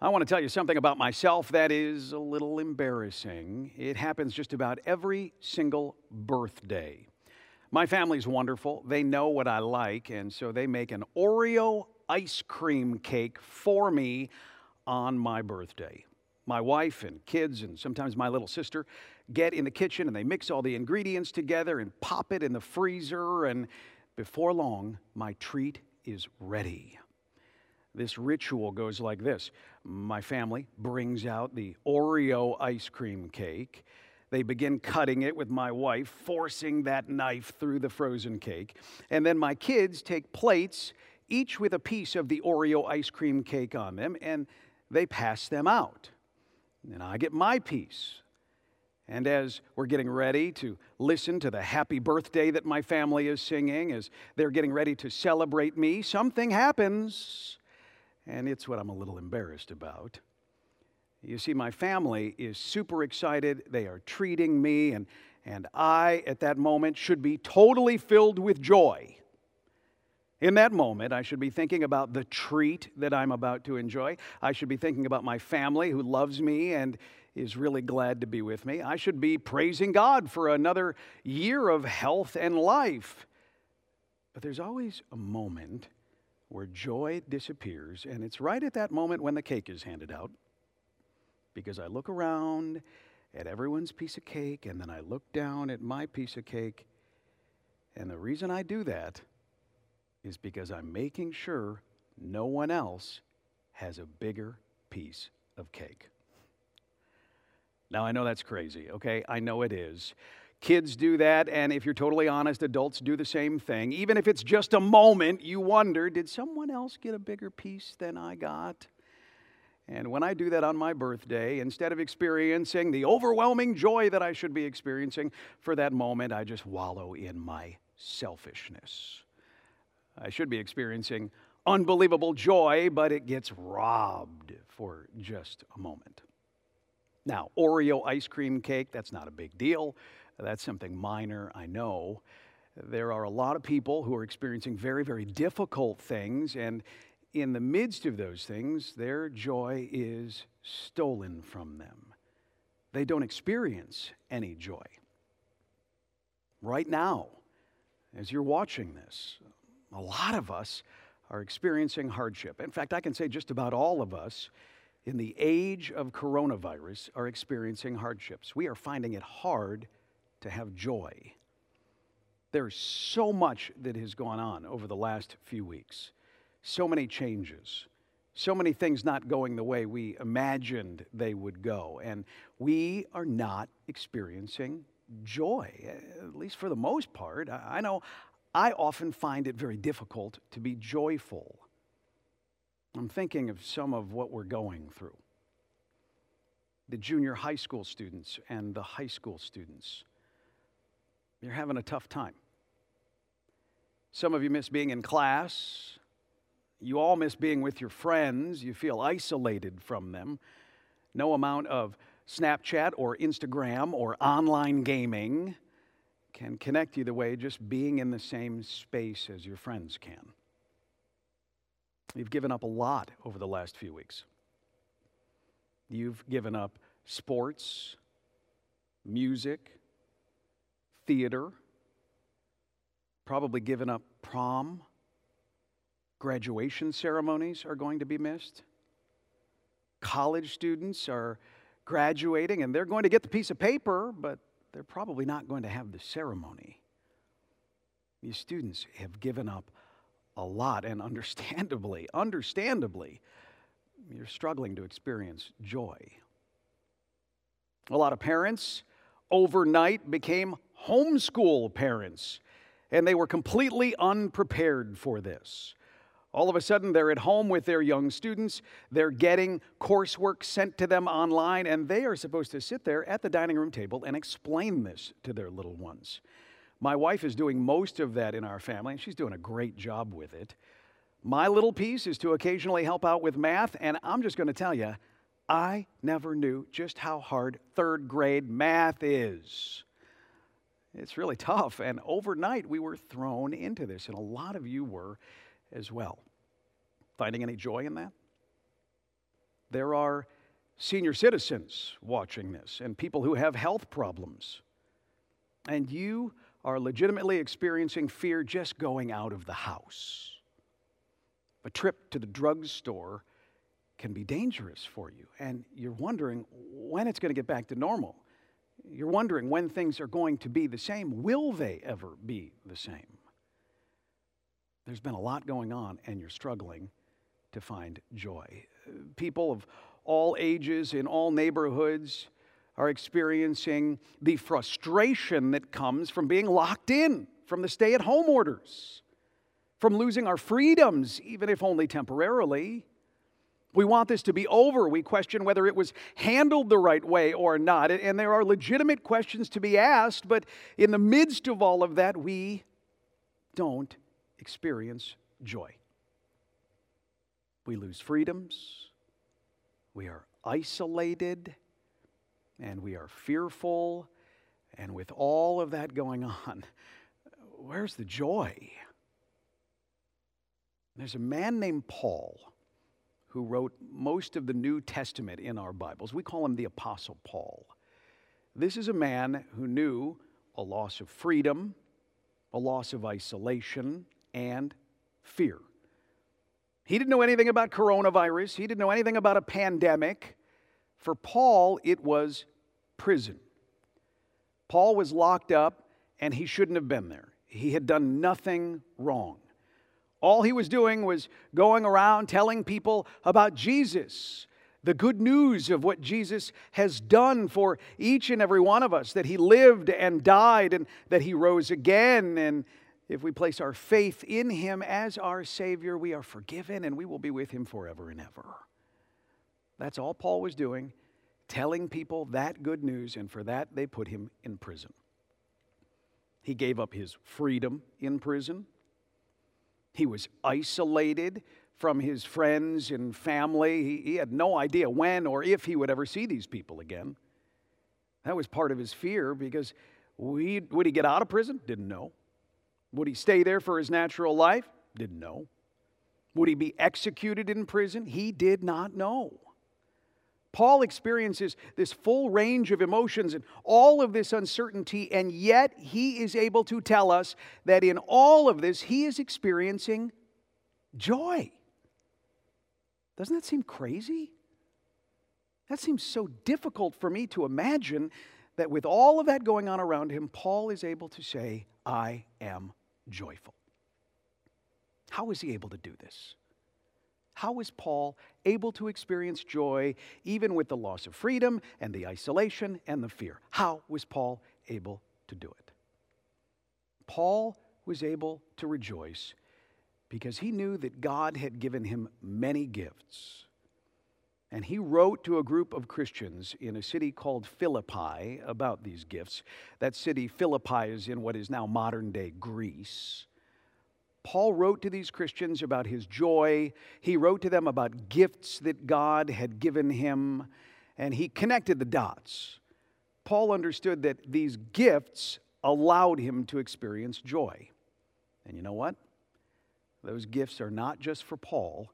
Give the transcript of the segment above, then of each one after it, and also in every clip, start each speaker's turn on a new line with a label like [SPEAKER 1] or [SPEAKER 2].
[SPEAKER 1] I want to tell you something about myself that is a little embarrassing. It happens just about every single birthday. My family's wonderful. They know what I like, and so they make an Oreo ice cream cake for me on my birthday. My wife and kids, and sometimes my little sister, get in the kitchen and they mix all the ingredients together and pop it in the freezer, and before long, my treat is ready. This ritual goes like this My family brings out the Oreo ice cream cake. They begin cutting it with my wife, forcing that knife through the frozen cake. And then my kids take plates, each with a piece of the Oreo ice cream cake on them, and they pass them out. And I get my piece. And as we're getting ready to listen to the happy birthday that my family is singing, as they're getting ready to celebrate me, something happens and it's what I'm a little embarrassed about. You see, my family is super excited. They are treating me, and, and I, at that moment, should be totally filled with joy. In that moment, I should be thinking about the treat that I'm about to enjoy. I should be thinking about my family who loves me and is really glad to be with me. I should be praising God for another year of health and life. But there's always a moment where joy disappears, and it's right at that moment when the cake is handed out. Because I look around at everyone's piece of cake, and then I look down at my piece of cake. And the reason I do that is because I'm making sure no one else has a bigger piece of cake. Now, I know that's crazy, okay? I know it is. Kids do that, and if you're totally honest, adults do the same thing. Even if it's just a moment, you wonder, did someone else get a bigger piece than I got? And when I do that on my birthday, instead of experiencing the overwhelming joy that I should be experiencing for that moment, I just wallow in my selfishness. I should be experiencing unbelievable joy, but it gets robbed for just a moment. Now, Oreo ice cream cake, that's not a big deal. That's something minor, I know. There are a lot of people who are experiencing very, very difficult things, and in the midst of those things, their joy is stolen from them. They don't experience any joy. Right now, as you're watching this, a lot of us are experiencing hardship. In fact, I can say just about all of us in the age of coronavirus are experiencing hardships. We are finding it hard to have joy. There's so much that has gone on over the last few weeks, so many changes, so many things not going the way we imagined they would go. And we are not experiencing joy, at least for the most part. I know I often find it very difficult to be joyful. I'm thinking of some of what we're going through. The junior high school students and the high school students you're having a tough time. Some of you miss being in class. You all miss being with your friends. You feel isolated from them. No amount of Snapchat or Instagram or online gaming can connect you the way just being in the same space as your friends can. You've given up a lot over the last few weeks. You've given up sports, music, theater, probably given up prom, graduation ceremonies are going to be missed. College students are graduating and they're going to get the piece of paper, but they're probably not going to have the ceremony. These students have given up a lot, and understandably, understandably, you're struggling to experience joy. A lot of parents overnight became homeschool parents, and they were completely unprepared for this. All of a sudden, they're at home with their young students. They're getting coursework sent to them online, and they are supposed to sit there at the dining room table and explain this to their little ones. My wife is doing most of that in our family, and she's doing a great job with it. My little piece is to occasionally help out with math, and I'm just going to tell you, I never knew just how hard third grade math is. It's really tough. And overnight, we were thrown into this, and a lot of you were as well. Finding any joy in that? There are senior citizens watching this and people who have health problems. And you are legitimately experiencing fear just going out of the house. A trip to the drugstore can be dangerous for you, and you're wondering when it's going to get back to normal. You're wondering when things are going to be the same. Will they ever be the same? There's been a lot going on, and you're struggling to find joy. People of all ages, in all neighborhoods, are experiencing the frustration that comes from being locked in, from the stay at home orders, from losing our freedoms, even if only temporarily. We want this to be over. We question whether it was handled the right way or not. And there are legitimate questions to be asked, but in the midst of all of that, we don't experience joy. We lose freedoms, we are isolated, and we are fearful. And with all of that going on, where's the joy? There's a man named Paul who wrote most of the New Testament in our Bibles. We call him the Apostle Paul. This is a man who knew a loss of freedom, a loss of isolation, and fear. He didn't know anything about coronavirus, he didn't know anything about a pandemic. For Paul, it was prison. Paul was locked up and he shouldn't have been there. He had done nothing wrong. All he was doing was going around telling people about Jesus, the good news of what Jesus has done for each and every one of us that he lived and died and that he rose again. And if we place our faith in him as our Savior, we are forgiven and we will be with him forever and ever. That's all Paul was doing, telling people that good news, and for that they put him in prison. He gave up his freedom in prison. He was isolated from his friends and family. He, he, had no idea when or if he would ever see these people again. That was part of his fear because we, would he get out of prison? Didn't know. Would he stay there for his natural life? Didn't know. Would he be executed in prison? He did not know. Paul experiences this full range of emotions and all of this uncertainty, and yet he is able to tell us that in all of this, he is experiencing joy. Doesn't that seem crazy? That seems so difficult for me to imagine that with all of that going on around him, Paul is able to say, I am joyful. How is he able to do this? How is Paul able to experience joy even with the loss of freedom and the isolation and the fear? How was Paul able to do it? Paul was able to rejoice because he knew that God had given him many gifts. And he wrote to a group of Christians in a city called Philippi about these gifts. That city, Philippi, is in what is now modern day Greece. Paul wrote to these Christians about his joy. He wrote to them about gifts that God had given him, and he connected the dots. Paul understood that these gifts allowed him to experience joy. And you know what? Those gifts are not just for Paul,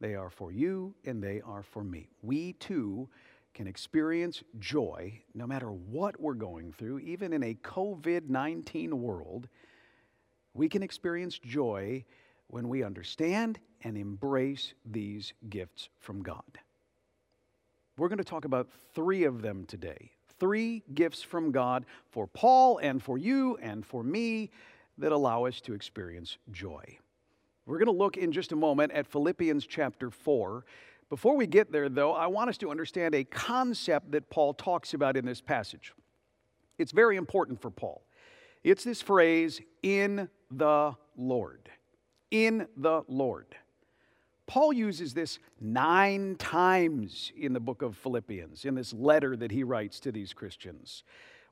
[SPEAKER 1] they are for you and they are for me. We too can experience joy no matter what we're going through, even in a COVID 19 world we can experience joy when we understand and embrace these gifts from God. We're going to talk about three of them today. Three gifts from God for Paul and for you and for me that allow us to experience joy. We're going to look in just a moment at Philippians chapter 4. Before we get there, though, I want us to understand a concept that Paul talks about in this passage. It's very important for Paul. It's this phrase, in the Lord. In the Lord. Paul uses this nine times in the book of Philippians, in this letter that he writes to these Christians.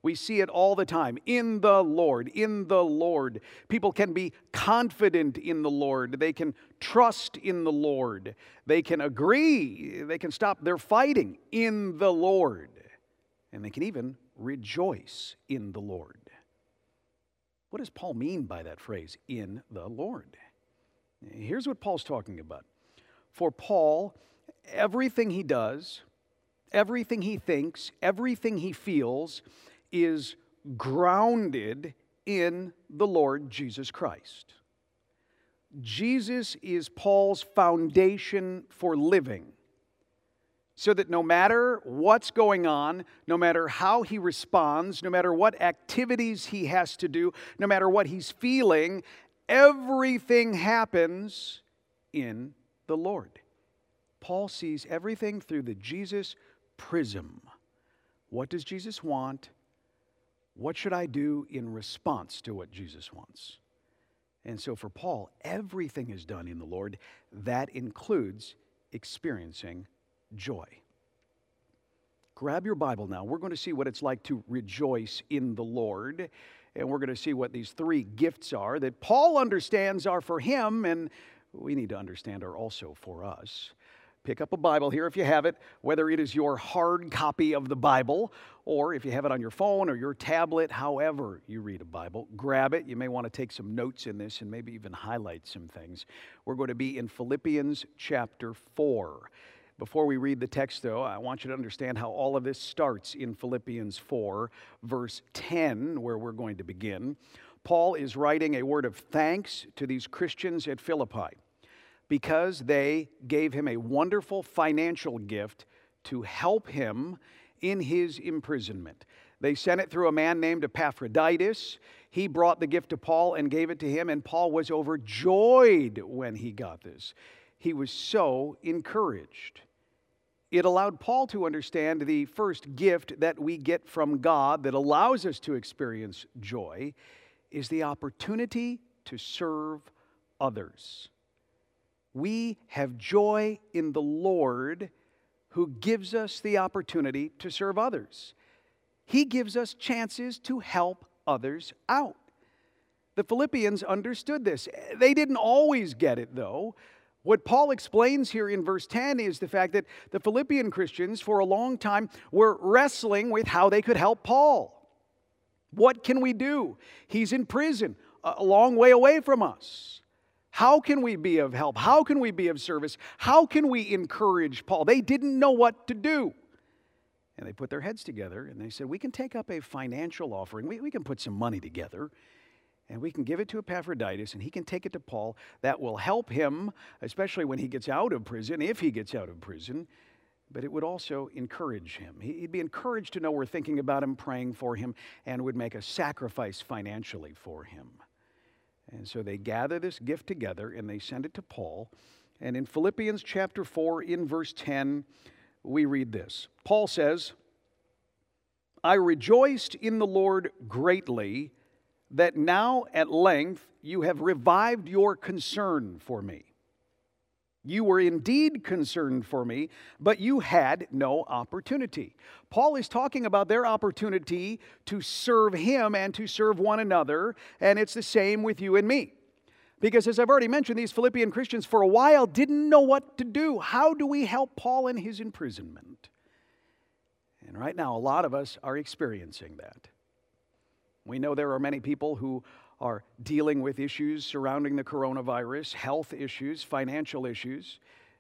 [SPEAKER 1] We see it all the time. In the Lord, in the Lord. People can be confident in the Lord. They can trust in the Lord. They can agree. They can stop their fighting in the Lord. And they can even rejoice in the Lord. What does Paul mean by that phrase, in the Lord? Here's what Paul's talking about. For Paul, everything he does, everything he thinks, everything he feels is grounded in the Lord Jesus Christ. Jesus is Paul's foundation for living. So that no matter what's going on, no matter how he responds, no matter what activities he has to do, no matter what he's feeling, everything happens in the Lord. Paul sees everything through the Jesus prism. What does Jesus want? What should I do in response to what Jesus wants? And so for Paul, everything is done in the Lord. That includes experiencing joy. Grab your Bible now. We're going to see what it's like to rejoice in the Lord. And we're going to see what these three gifts are that Paul understands are for him, and we need to understand are also for us. Pick up a Bible here if you have it, whether it is your hard copy of the Bible or if you have it on your phone or your tablet, however you read a Bible, grab it. You may want to take some notes in this and maybe even highlight some things. We're going to be in Philippians chapter 4. Before we read the text, though, I want you to understand how all of this starts in Philippians 4, verse 10, where we're going to begin. Paul is writing a word of thanks to these Christians at Philippi because they gave him a wonderful financial gift to help him in his imprisonment. They sent it through a man named Epaphroditus. He brought the gift to Paul and gave it to him, and Paul was overjoyed when he got this. He was so encouraged. It allowed Paul to understand the first gift that we get from God that allows us to experience joy is the opportunity to serve others. We have joy in the Lord who gives us the opportunity to serve others. He gives us chances to help others out. The Philippians understood this. They didn't always get it, though. What Paul explains here in verse 10 is the fact that the Philippian Christians, for a long time, were wrestling with how they could help Paul. What can we do? He's in prison, a long way away from us. How can we be of help? How can we be of service? How can we encourage Paul? They didn't know what to do. And they put their heads together and they said, We can take up a financial offering. We, we can put some money together and we can give it to Epaphroditus and he can take it to Paul. That will help him, especially when he gets out of prison, if he gets out of prison. But it would also encourage him. He'd be encouraged to know we're thinking about him, praying for him, and would make a sacrifice financially for him. And so they gather this gift together and they send it to Paul. And in Philippians chapter 4, in verse 10, we read this Paul says, I rejoiced in the Lord greatly that now at length you have revived your concern for me. You were indeed concerned for me, but you had no opportunity. Paul is talking about their opportunity to serve him and to serve one another, and it's the same with you and me. Because as I've already mentioned, these Philippian Christians for a while didn't know what to do. How do we help Paul in his imprisonment? And right now, a lot of us are experiencing that. We know there are many people who are dealing with issues surrounding the coronavirus, health issues, financial issues,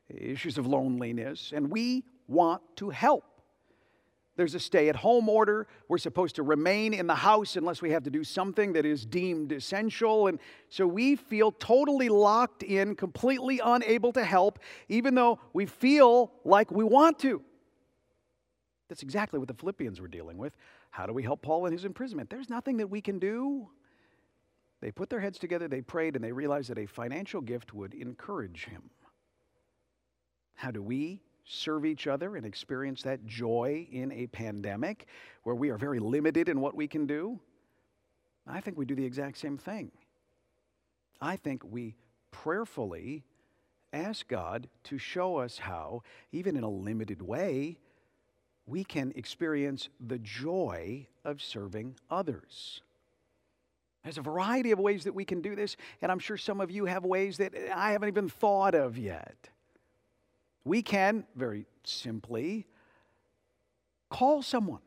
[SPEAKER 1] issues of loneliness, and we want to help. There's a stay at home order. We're supposed to remain in the house unless we have to do something that is deemed essential. And so we feel totally locked in, completely unable to help, even though we feel like we want to. That's exactly what the Philippians were dealing with. How do we help Paul in his imprisonment? There's nothing that we can do. They put their heads together, they prayed, and they realized that a financial gift would encourage him. How do we serve each other and experience that joy in a pandemic where we are very limited in what we can do? I think we do the exact same thing. I think we prayerfully ask God to show us how, even in a limited way, we can experience the joy of serving others. There's a variety of ways that we can do this, and I'm sure some of you have ways that I haven't even thought of yet. We can, very simply, call someone,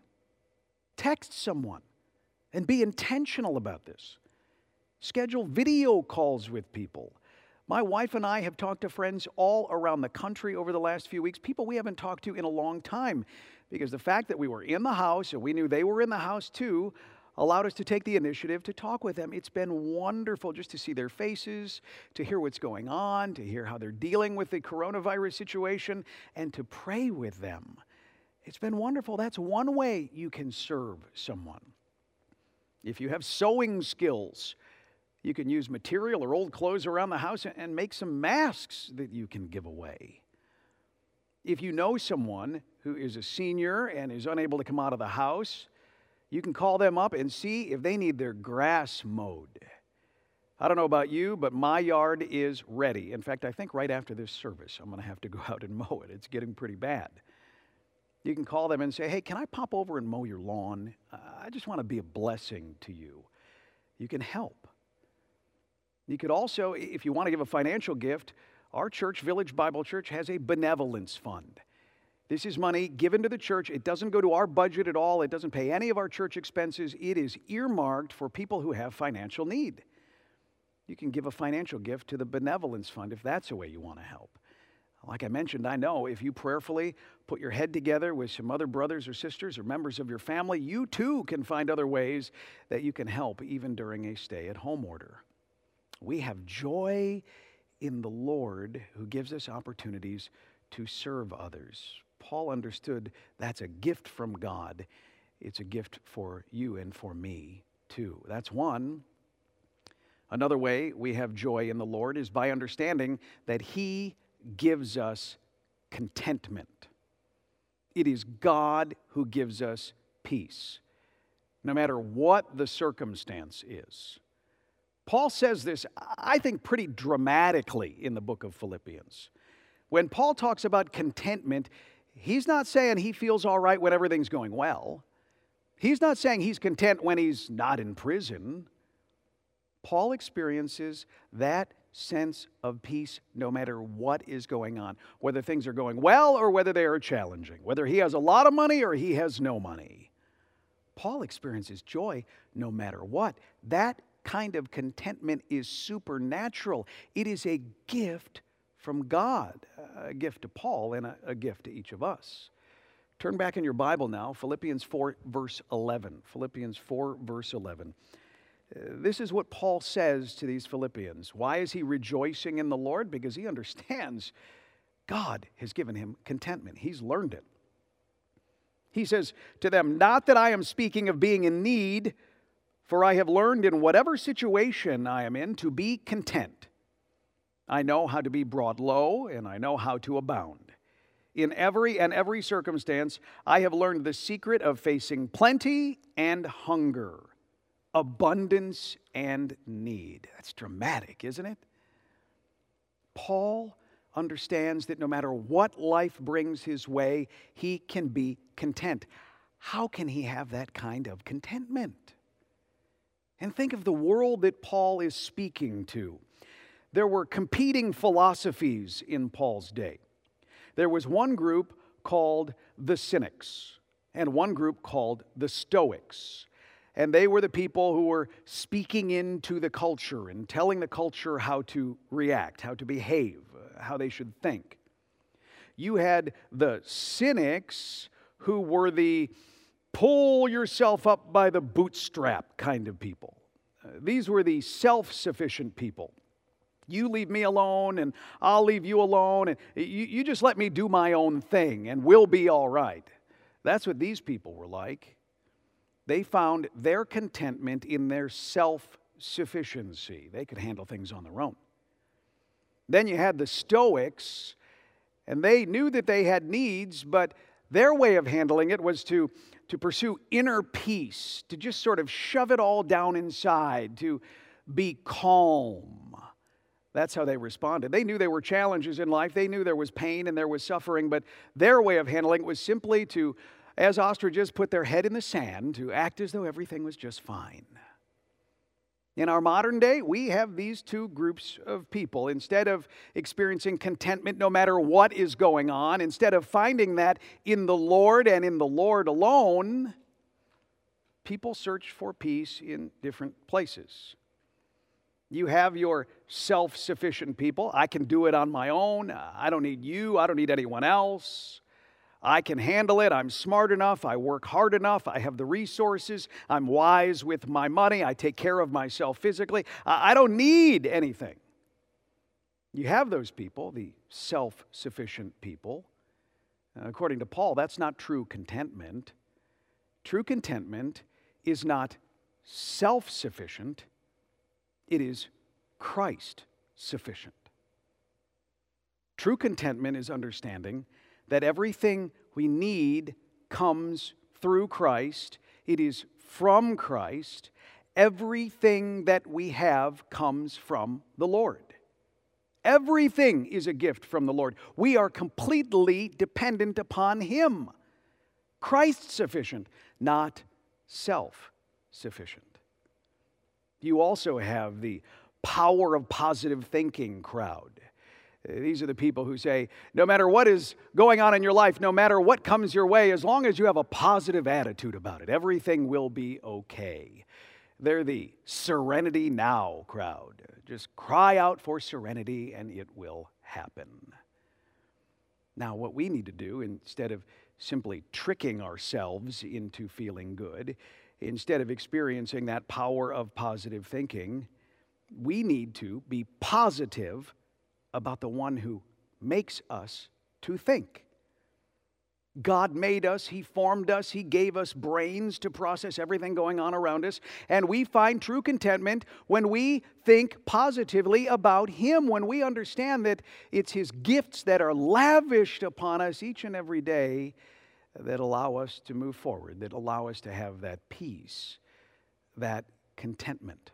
[SPEAKER 1] text someone, and be intentional about this. Schedule video calls with people. My wife and I have talked to friends all around the country over the last few weeks, people we haven't talked to in a long time, because the fact that we were in the house and we knew they were in the house too allowed us to take the initiative to talk with them. It's been wonderful just to see their faces, to hear what's going on, to hear how they're dealing with the coronavirus situation, and to pray with them. It's been wonderful. That's one way you can serve someone. If you have sewing skills, you can use material or old clothes around the house and make some masks that you can give away. If you know someone who is a senior and is unable to come out of the house, you can call them up and see if they need their grass mowed. I don't know about you, but my yard is ready. In fact, I think right after this service, I'm going to have to go out and mow it. It's getting pretty bad. You can call them and say, hey, can I pop over and mow your lawn? I just want to be a blessing to you. You can help. You could also, if you want to give a financial gift, our church, Village Bible Church, has a benevolence fund. This is money given to the church. It doesn't go to our budget at all. It doesn't pay any of our church expenses. It is earmarked for people who have financial need. You can give a financial gift to the benevolence fund if that's a way you want to help. Like I mentioned, I know if you prayerfully put your head together with some other brothers or sisters or members of your family, you too can find other ways that you can help even during a stay at home order. We have joy in the Lord who gives us opportunities to serve others. Paul understood that's a gift from God. It's a gift for you and for me too. That's one. Another way we have joy in the Lord is by understanding that He gives us contentment. It is God who gives us peace, no matter what the circumstance is. Paul says this, I think, pretty dramatically in the book of Philippians. When Paul talks about contentment, he's not saying he feels all right when everything's going well. He's not saying he's content when he's not in prison. Paul experiences that sense of peace no matter what is going on, whether things are going well or whether they are challenging, whether he has a lot of money or he has no money. Paul experiences joy no matter what. That kind of contentment is supernatural. It is a gift from God, a gift to Paul and a, a gift to each of us. Turn back in your Bible now, Philippians 4, verse 11. Philippians 4, verse 11. Uh, this is what Paul says to these Philippians. Why is he rejoicing in the Lord? Because he understands God has given him contentment. He's learned it. He says to them, Not that I am speaking of being in need, for I have learned in whatever situation I am in to be content. I know how to be brought low, and I know how to abound. In every and every circumstance, I have learned the secret of facing plenty and hunger, abundance and need. That's dramatic, isn't it? Paul understands that no matter what life brings his way, he can be content. How can he have that kind of contentment? And think of the world that Paul is speaking to. There were competing philosophies in Paul's day. There was one group called the Cynics, and one group called the Stoics. And they were the people who were speaking into the culture and telling the culture how to react, how to behave, how they should think. You had the cynics who were the pull yourself up by the bootstrap kind of people. Uh, these were the self sufficient people. You leave me alone, and I'll leave you alone, and you, you just let me do my own thing, and we'll be all right. That's what these people were like. They found their contentment in their self sufficiency. They could handle things on their own. Then you had the Stoics, and they knew that they had needs, but their way of handling it was to to pursue inner peace, to just sort of shove it all down inside, to be calm. That's how they responded. They knew there were challenges in life, they knew there was pain and there was suffering, but their way of handling it was simply to, as ostriches, put their head in the sand, to act as though everything was just fine. In our modern day, we have these two groups of people. Instead of experiencing contentment no matter what is going on, instead of finding that in the Lord and in the Lord alone, people search for peace in different places. You have your self sufficient people. I can do it on my own. I don't need you. I don't need anyone else. I can handle it. I'm smart enough. I work hard enough. I have the resources. I'm wise with my money. I take care of myself physically. I don't need anything. You have those people, the self sufficient people. Uh, according to Paul, that's not true contentment. True contentment is not self sufficient, it is Christ sufficient. True contentment is understanding that everything we need comes through Christ, it is from Christ. Everything that we have comes from the Lord. Everything is a gift from the Lord. We are completely dependent upon Him. Christ sufficient, not self sufficient. You also have the power of positive thinking crowd. These are the people who say, no matter what is going on in your life, no matter what comes your way, as long as you have a positive attitude about it, everything will be okay. They're the serenity now crowd. Just cry out for serenity and it will happen. Now, what we need to do, instead of simply tricking ourselves into feeling good, instead of experiencing that power of positive thinking, we need to be positive about the one who makes us to think. God made us, He formed us, He gave us brains to process everything going on around us, and we find true contentment when we think positively about Him, when we understand that it's His gifts that are lavished upon us each and every day that allow us to move forward, that allow us to have that peace, that contentment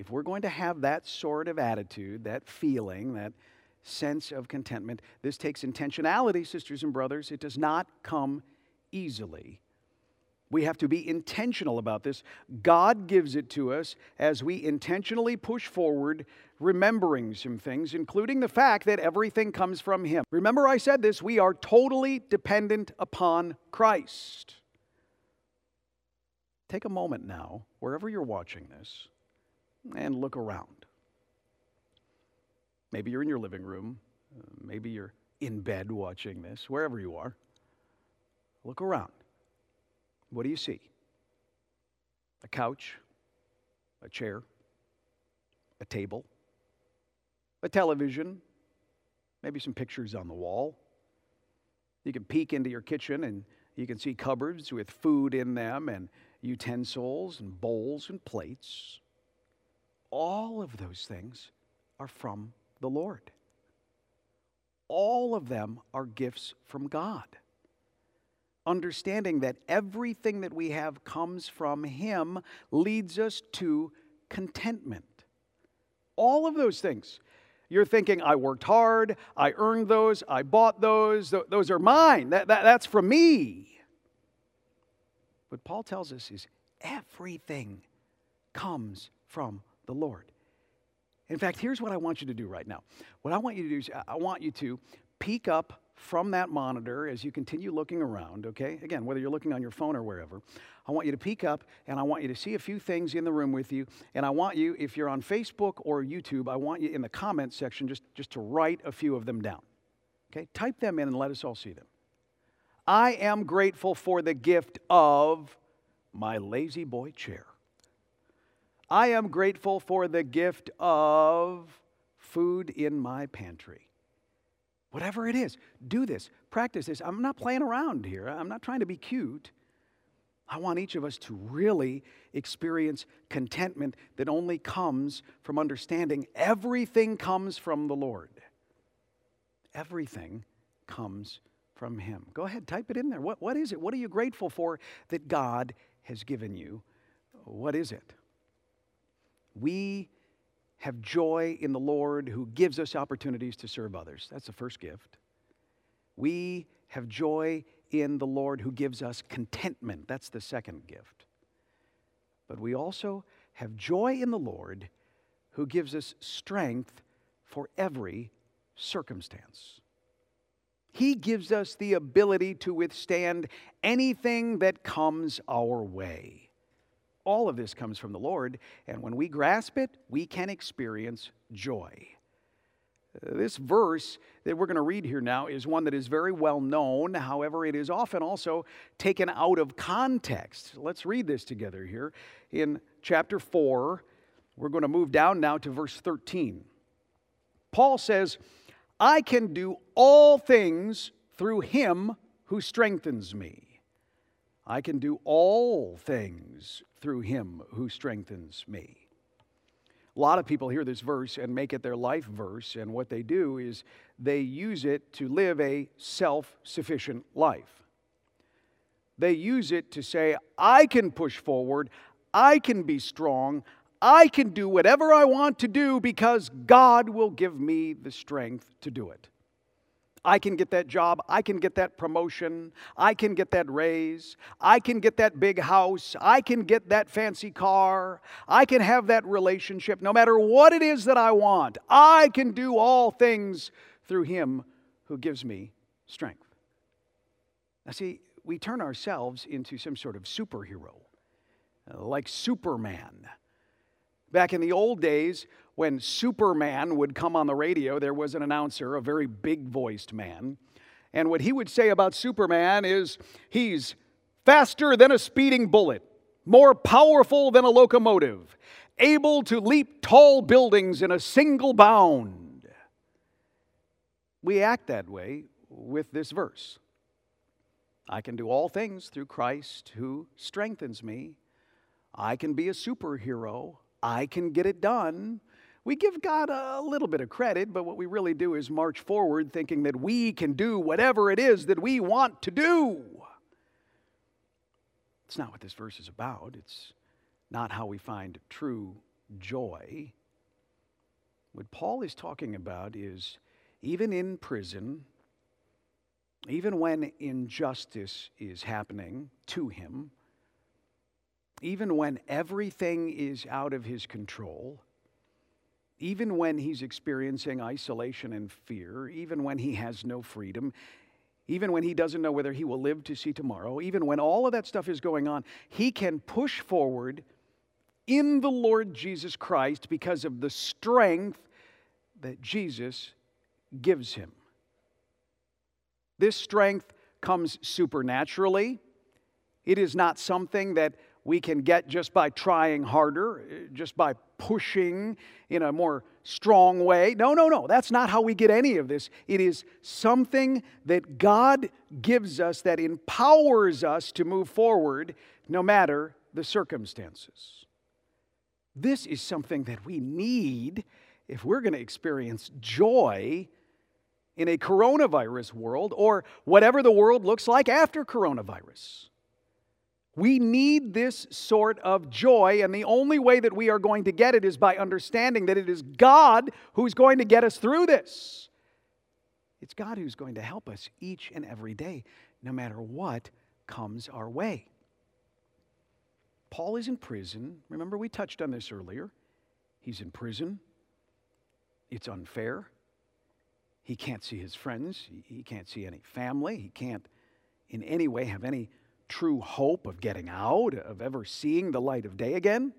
[SPEAKER 1] if we're going to have that sort of attitude, that feeling, that sense of contentment, this takes intentionality, sisters and brothers. It does not come easily. We have to be intentional about this. God gives it to us as we intentionally push forward, remembering some things, including the fact that everything comes from Him. Remember, I said this we are totally dependent upon Christ. Take a moment now, wherever you're watching this, and look around. Maybe you're in your living room, uh, maybe you're in bed watching this, wherever you are. Look around. What do you see? A couch, a chair, a table, a television, maybe some pictures on the wall. You can peek into your kitchen and you can see cupboards with food in them and utensils and bowls and plates all of those things are from the Lord. All of them are gifts from God. Understanding that everything that we have comes from Him leads us to contentment. All of those things. You're thinking, I worked hard, I earned those, I bought those, those are mine, that, that, that's from me. What Paul tells us is everything comes from the Lord. In fact, here's what I want you to do right now. What I want you to do is I want you to peek up from that monitor as you continue looking around, okay? Again, whether you're looking on your phone or wherever, I want you to peek up and I want you to see a few things in the room with you. And I want you, if you're on Facebook or YouTube, I want you in the comments section just, just to write a few of them down. Okay? Type them in and let us all see them. I am grateful for the gift of my La-Z-Boy chair. I am grateful for the gift of food in my pantry. Whatever it is, do this, practice this. I'm not playing around here, I'm not trying to be cute. I want each of us to really experience contentment that only comes from understanding everything comes from the Lord. Everything comes from Him. Go ahead, type it in there. What, what is it? What are you grateful for that God has given you? What is it? We have joy in the Lord who gives us opportunities to serve others. That's the first gift. We have joy in the Lord who gives us contentment. That's the second gift. But we also have joy in the Lord who gives us strength for every circumstance. He gives us the ability to withstand anything that comes our way. All of this comes from the Lord, and when we grasp it, we can experience joy. This verse that we're going to read here now is one that is very well known. However, it is often also taken out of context. Let's read this together here. In chapter 4, we're going to move down now to verse 13. Paul says, I can do all things through him who strengthens me. I can do all things through him who strengthens me. A lot of people hear this verse and make it their life verse, and what they do is they use it to live a self sufficient life. They use it to say, I can push forward, I can be strong, I can do whatever I want to do because God will give me the strength to do it. I can get that job. I can get that promotion. I can get that raise. I can get that big house. I can get that fancy car. I can have that relationship. No matter what it is that I want, I can do all things through Him who gives me strength. Now, see, we turn ourselves into some sort of superhero, like Superman. Back in the old days, when Superman would come on the radio, there was an announcer, a very big voiced man. And what he would say about Superman is he's faster than a speeding bullet, more powerful than a locomotive, able to leap tall buildings in a single bound. We act that way with this verse. I can do all things through Christ who strengthens me. I can be a superhero. I can get it done. We give God a little bit of credit, but what we really do is march forward thinking that we can do whatever it is that we want to do. It's not what this verse is about. It's not how we find true joy. What Paul is talking about is even in prison, even when injustice is happening to him, even when everything is out of his control, even when he's experiencing isolation and fear, even when he has no freedom, even when he doesn't know whether he will live to see tomorrow, even when all of that stuff is going on, he can push forward in the Lord Jesus Christ because of the strength that Jesus gives him. This strength comes supernaturally. It is not something that we can get just by trying harder, uh, just by pushing in a more strong way. No, no, no. That's not how we get any of this. It is something that God gives us that empowers us to move forward no matter the circumstances. This is something that we need if we're going to experience joy in a coronavirus world or whatever the world looks like after coronavirus. We need this sort of joy, and the only way that we are going to get it is by understanding that it is God who's going to get us through this. It's God who's going to help us each and every day, no matter what comes our way. Paul is in prison. Remember, we touched on this earlier. He's in prison. It's unfair. He can't see his friends. He can't see any family. He can't in any way have any true hope of getting out, of ever seeing the light of day again.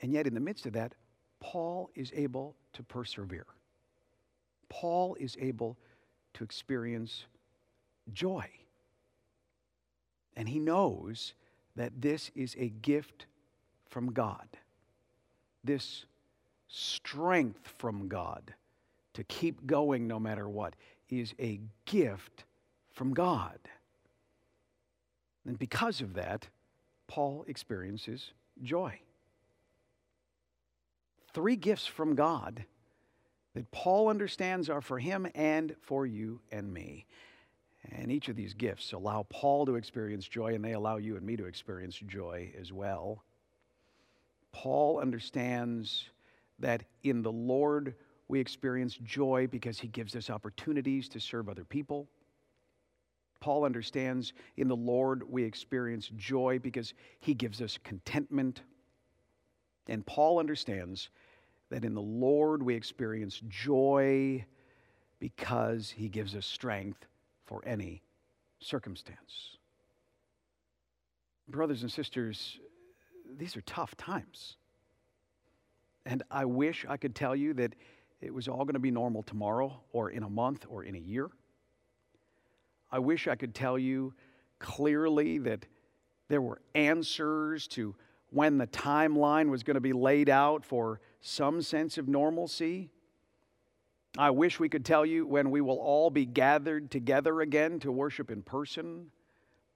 [SPEAKER 1] And yet, in the midst of that, Paul is able to persevere. Paul is able to experience joy. And he knows that this is a gift from God. This strength from God to keep going no matter what is a gift from God. And because of that, Paul experiences joy. Three gifts from God that Paul understands are for him and for you and me. And each of these gifts allow Paul to experience joy, and they allow you and me to experience joy as well. Paul understands that in the Lord we experience joy because he gives us opportunities to serve other people. Paul understands in the Lord we experience joy because he gives us contentment. And Paul understands that in the Lord we experience joy because he gives us strength for any circumstance. Brothers and sisters, these are tough times. And I wish I could tell you that it was all going to be normal tomorrow or in a month or in a year. I wish I could tell you clearly that there were answers to when the timeline was going to be laid out for some sense of normalcy. I wish we could tell you when we will all be gathered together again to worship in person.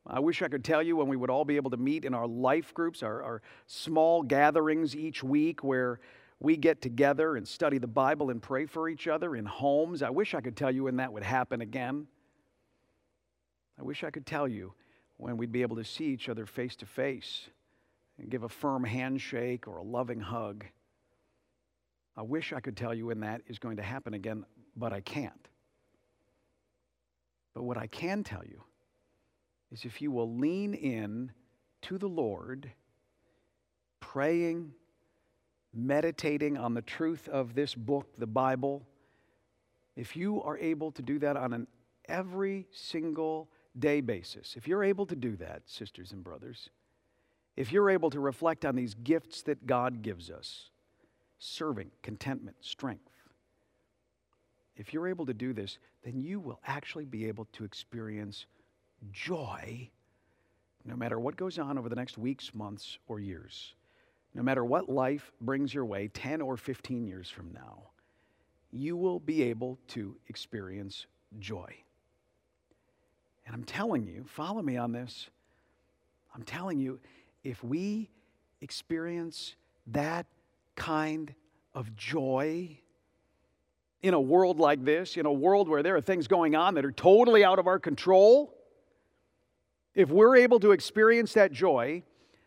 [SPEAKER 1] I wish I could tell you when we would all be able to meet in our life groups, our, our small gatherings each week where we get together and study the Bible and pray for each other in homes. I wish I could tell you when that would happen again. I wish I could tell you when we'd be able to see each other face to face and give a firm handshake or a loving hug. I wish I could tell you when that is going to happen again, but I can't. But what I can tell you is if you will lean in to the Lord, praying, meditating on the truth of this book, the Bible, if you are able to do that on an every single day basis, if you're able to do that, sisters and brothers, if you're able to reflect on these gifts that God gives us serving, contentment, strength if you're able to do this, then you will actually be able to experience joy no matter what goes on over the next weeks, months, or years. No matter what life brings your way 10 or 15 years from now, you will be able to experience joy. And I'm telling you, follow me on this. I'm telling you, if we experience that kind of joy in a world like this, in a world where there are things going on that are totally out of our control, if we're able to experience that joy,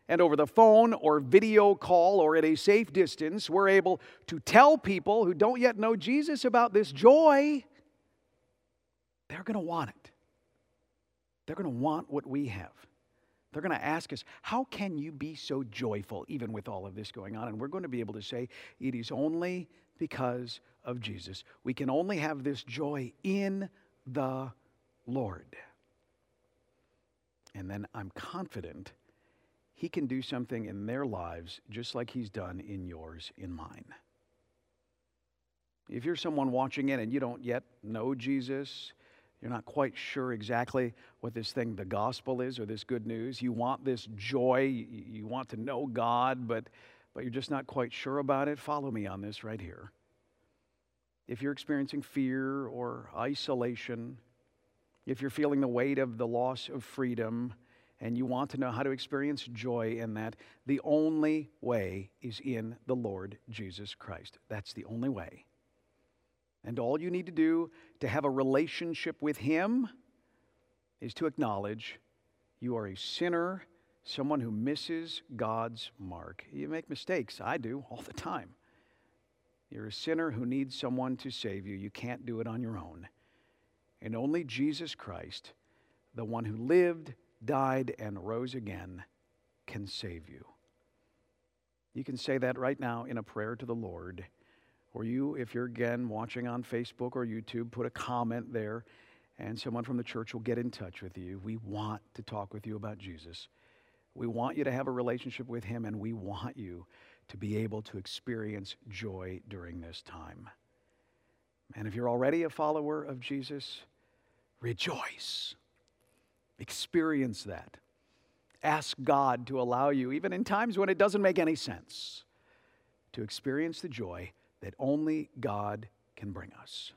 [SPEAKER 1] and over the phone or video call or at a safe distance, we're able to tell people who don't yet know Jesus about this joy, they're going to want it. They're going to want what we have. They're going to ask us, How can you be so joyful even with all of this going on? And we're going to be able to say, It is only because of Jesus. We can only have this joy in the Lord. And then I'm confident He can do something in their lives just like He's done in yours, in mine. If you're someone watching it and you don't yet know Jesus, you're not quite sure exactly what this thing, the gospel, is or this good news. You want this joy. You want to know God, but, but you're just not quite sure about it. Follow me on this right here. If you're experiencing fear or isolation, if you're feeling the weight of the loss of freedom, and you want to know how to experience joy in that, the only way is in the Lord Jesus Christ. That's the only way. And all you need to do to have a relationship with Him is to acknowledge you are a sinner, someone who misses God's mark. You make mistakes. I do all the time. You're a sinner who needs someone to save you. You can't do it on your own. And only Jesus Christ, the one who lived, died, and rose again, can save you. You can say that right now in a prayer to the Lord. Or you, if you're again watching on Facebook or YouTube, put a comment there and someone from the church will get in touch with you. We want to talk with you about Jesus. We want you to have a relationship with Him, and we want you to be able to experience joy during this time. And if you're already a follower of Jesus, rejoice. Experience that. Ask God to allow you, even in times when it doesn't make any sense, to experience the joy that only God can bring us.